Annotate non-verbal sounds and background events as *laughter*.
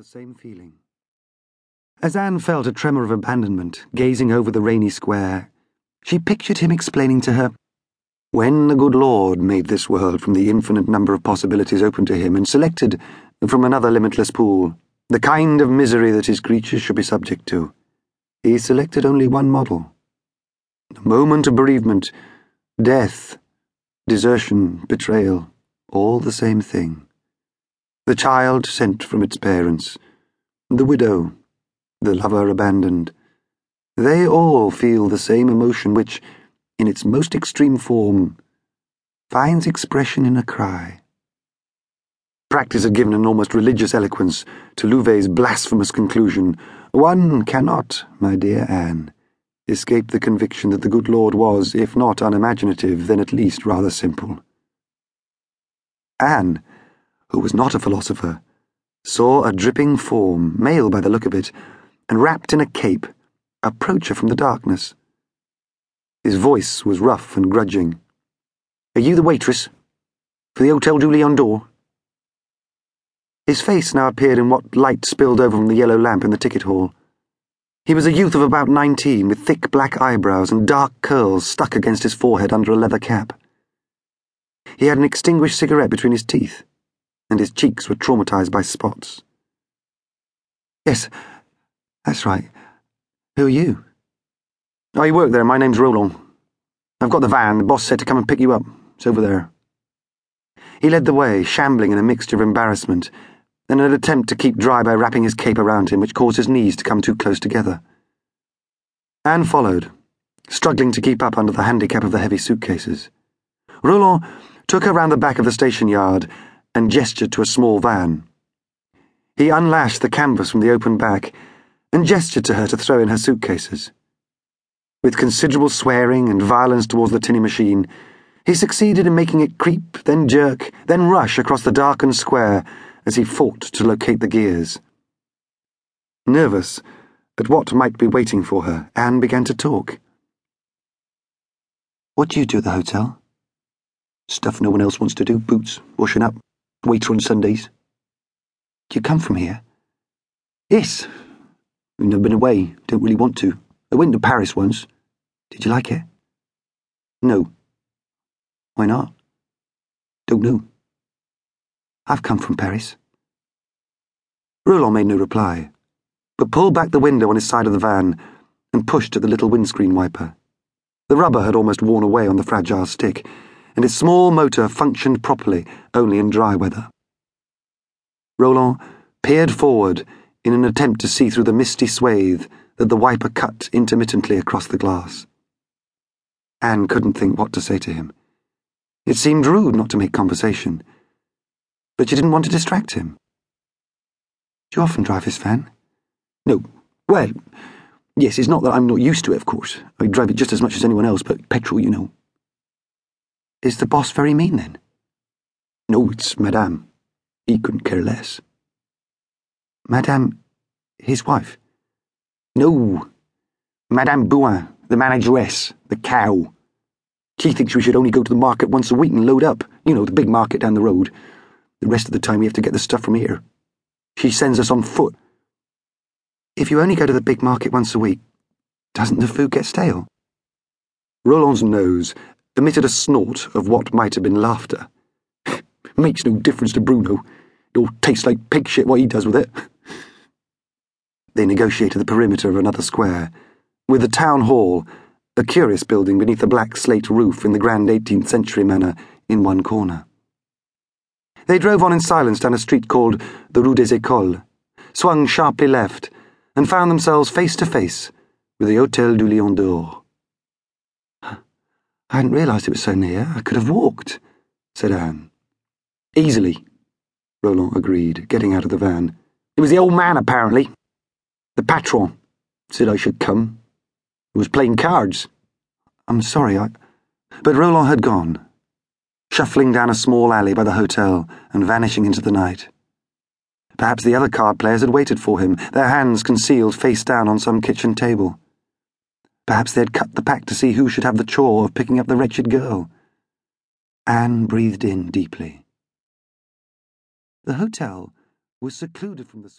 the same feeling. As Anne felt a tremor of abandonment, gazing over the rainy square, she pictured him explaining to her When the good Lord made this world from the infinite number of possibilities open to him and selected, from another limitless pool, the kind of misery that his creatures should be subject to, he selected only one model. The moment of bereavement, death, desertion, betrayal, all the same thing the child sent from its parents, the widow, the lover abandoned. They all feel the same emotion which, in its most extreme form, finds expression in a cry. Practice had given an almost religious eloquence to Louvet's blasphemous conclusion One cannot, my dear Anne, escape the conviction that the good Lord was, if not unimaginative, then at least rather simple. Anne who was not a philosopher, saw a dripping form, male by the look of it, and wrapped in a cape, approach her from the darkness. His voice was rough and grudging. Are you the waitress? For the Hotel du Lion d'Or? His face now appeared in what light spilled over from the yellow lamp in the ticket hall. He was a youth of about nineteen, with thick black eyebrows and dark curls stuck against his forehead under a leather cap. He had an extinguished cigarette between his teeth and his cheeks were traumatized by spots. Yes, that's right. Who are you? Oh, I work there. My name's Roland. I've got the van. The boss said to come and pick you up. It's over there. He led the way, shambling in a mixture of embarrassment and an attempt to keep dry by wrapping his cape around him, which caused his knees to come too close together. Anne followed, struggling to keep up under the handicap of the heavy suitcases. Roland took her round the back of the station yard and gestured to a small van. He unlashed the canvas from the open back and gestured to her to throw in her suitcases. With considerable swearing and violence towards the tinny machine, he succeeded in making it creep, then jerk, then rush across the darkened square as he fought to locate the gears. Nervous at what might be waiting for her, Anne began to talk. What do you do at the hotel? Stuff no one else wants to do boots, washing up. Waiter on Sundays. Do you come from here? Yes. I've never been away. Don't really want to. I went to Paris once. Did you like it? No. Why not? Don't know. I've come from Paris. Roland made no reply, but pulled back the window on his side of the van and pushed at the little windscreen wiper. The rubber had almost worn away on the fragile stick and its small motor functioned properly only in dry weather. Roland peered forward in an attempt to see through the misty swathe that the wiper cut intermittently across the glass. Anne couldn't think what to say to him. It seemed rude not to make conversation, but she didn't want to distract him. Do you often drive his van? No. Well, yes, it's not that I'm not used to it, of course. I drive it just as much as anyone else, but petrol, you know. Is the boss very mean then? No, it's Madame. He couldn't care less. Madame, his wife? No. Madame Bouin, the manageress, the cow. She thinks we should only go to the market once a week and load up. You know, the big market down the road. The rest of the time we have to get the stuff from here. She sends us on foot. If you only go to the big market once a week, doesn't the food get stale? Roland's nose emitted a snort of what might have been laughter. *laughs* Makes no difference to Bruno. It all tastes like pig shit what he does with it. *laughs* they negotiated the perimeter of another square, with the town hall, a curious building beneath a black slate roof in the grand 18th century manner, in one corner. They drove on in silence down a street called the Rue des Écoles, swung sharply left, and found themselves face to face with the Hotel du Lion d'Or. I hadn't realised it was so near. I could have walked, said Anne. Easily, Roland agreed, getting out of the van. It was the old man, apparently. The patron said I should come. He was playing cards. I'm sorry, I. But Roland had gone, shuffling down a small alley by the hotel and vanishing into the night. Perhaps the other card players had waited for him, their hands concealed face down on some kitchen table. Perhaps they had cut the pack to see who should have the chore of picking up the wretched girl. Anne breathed in deeply. The hotel was secluded from the square.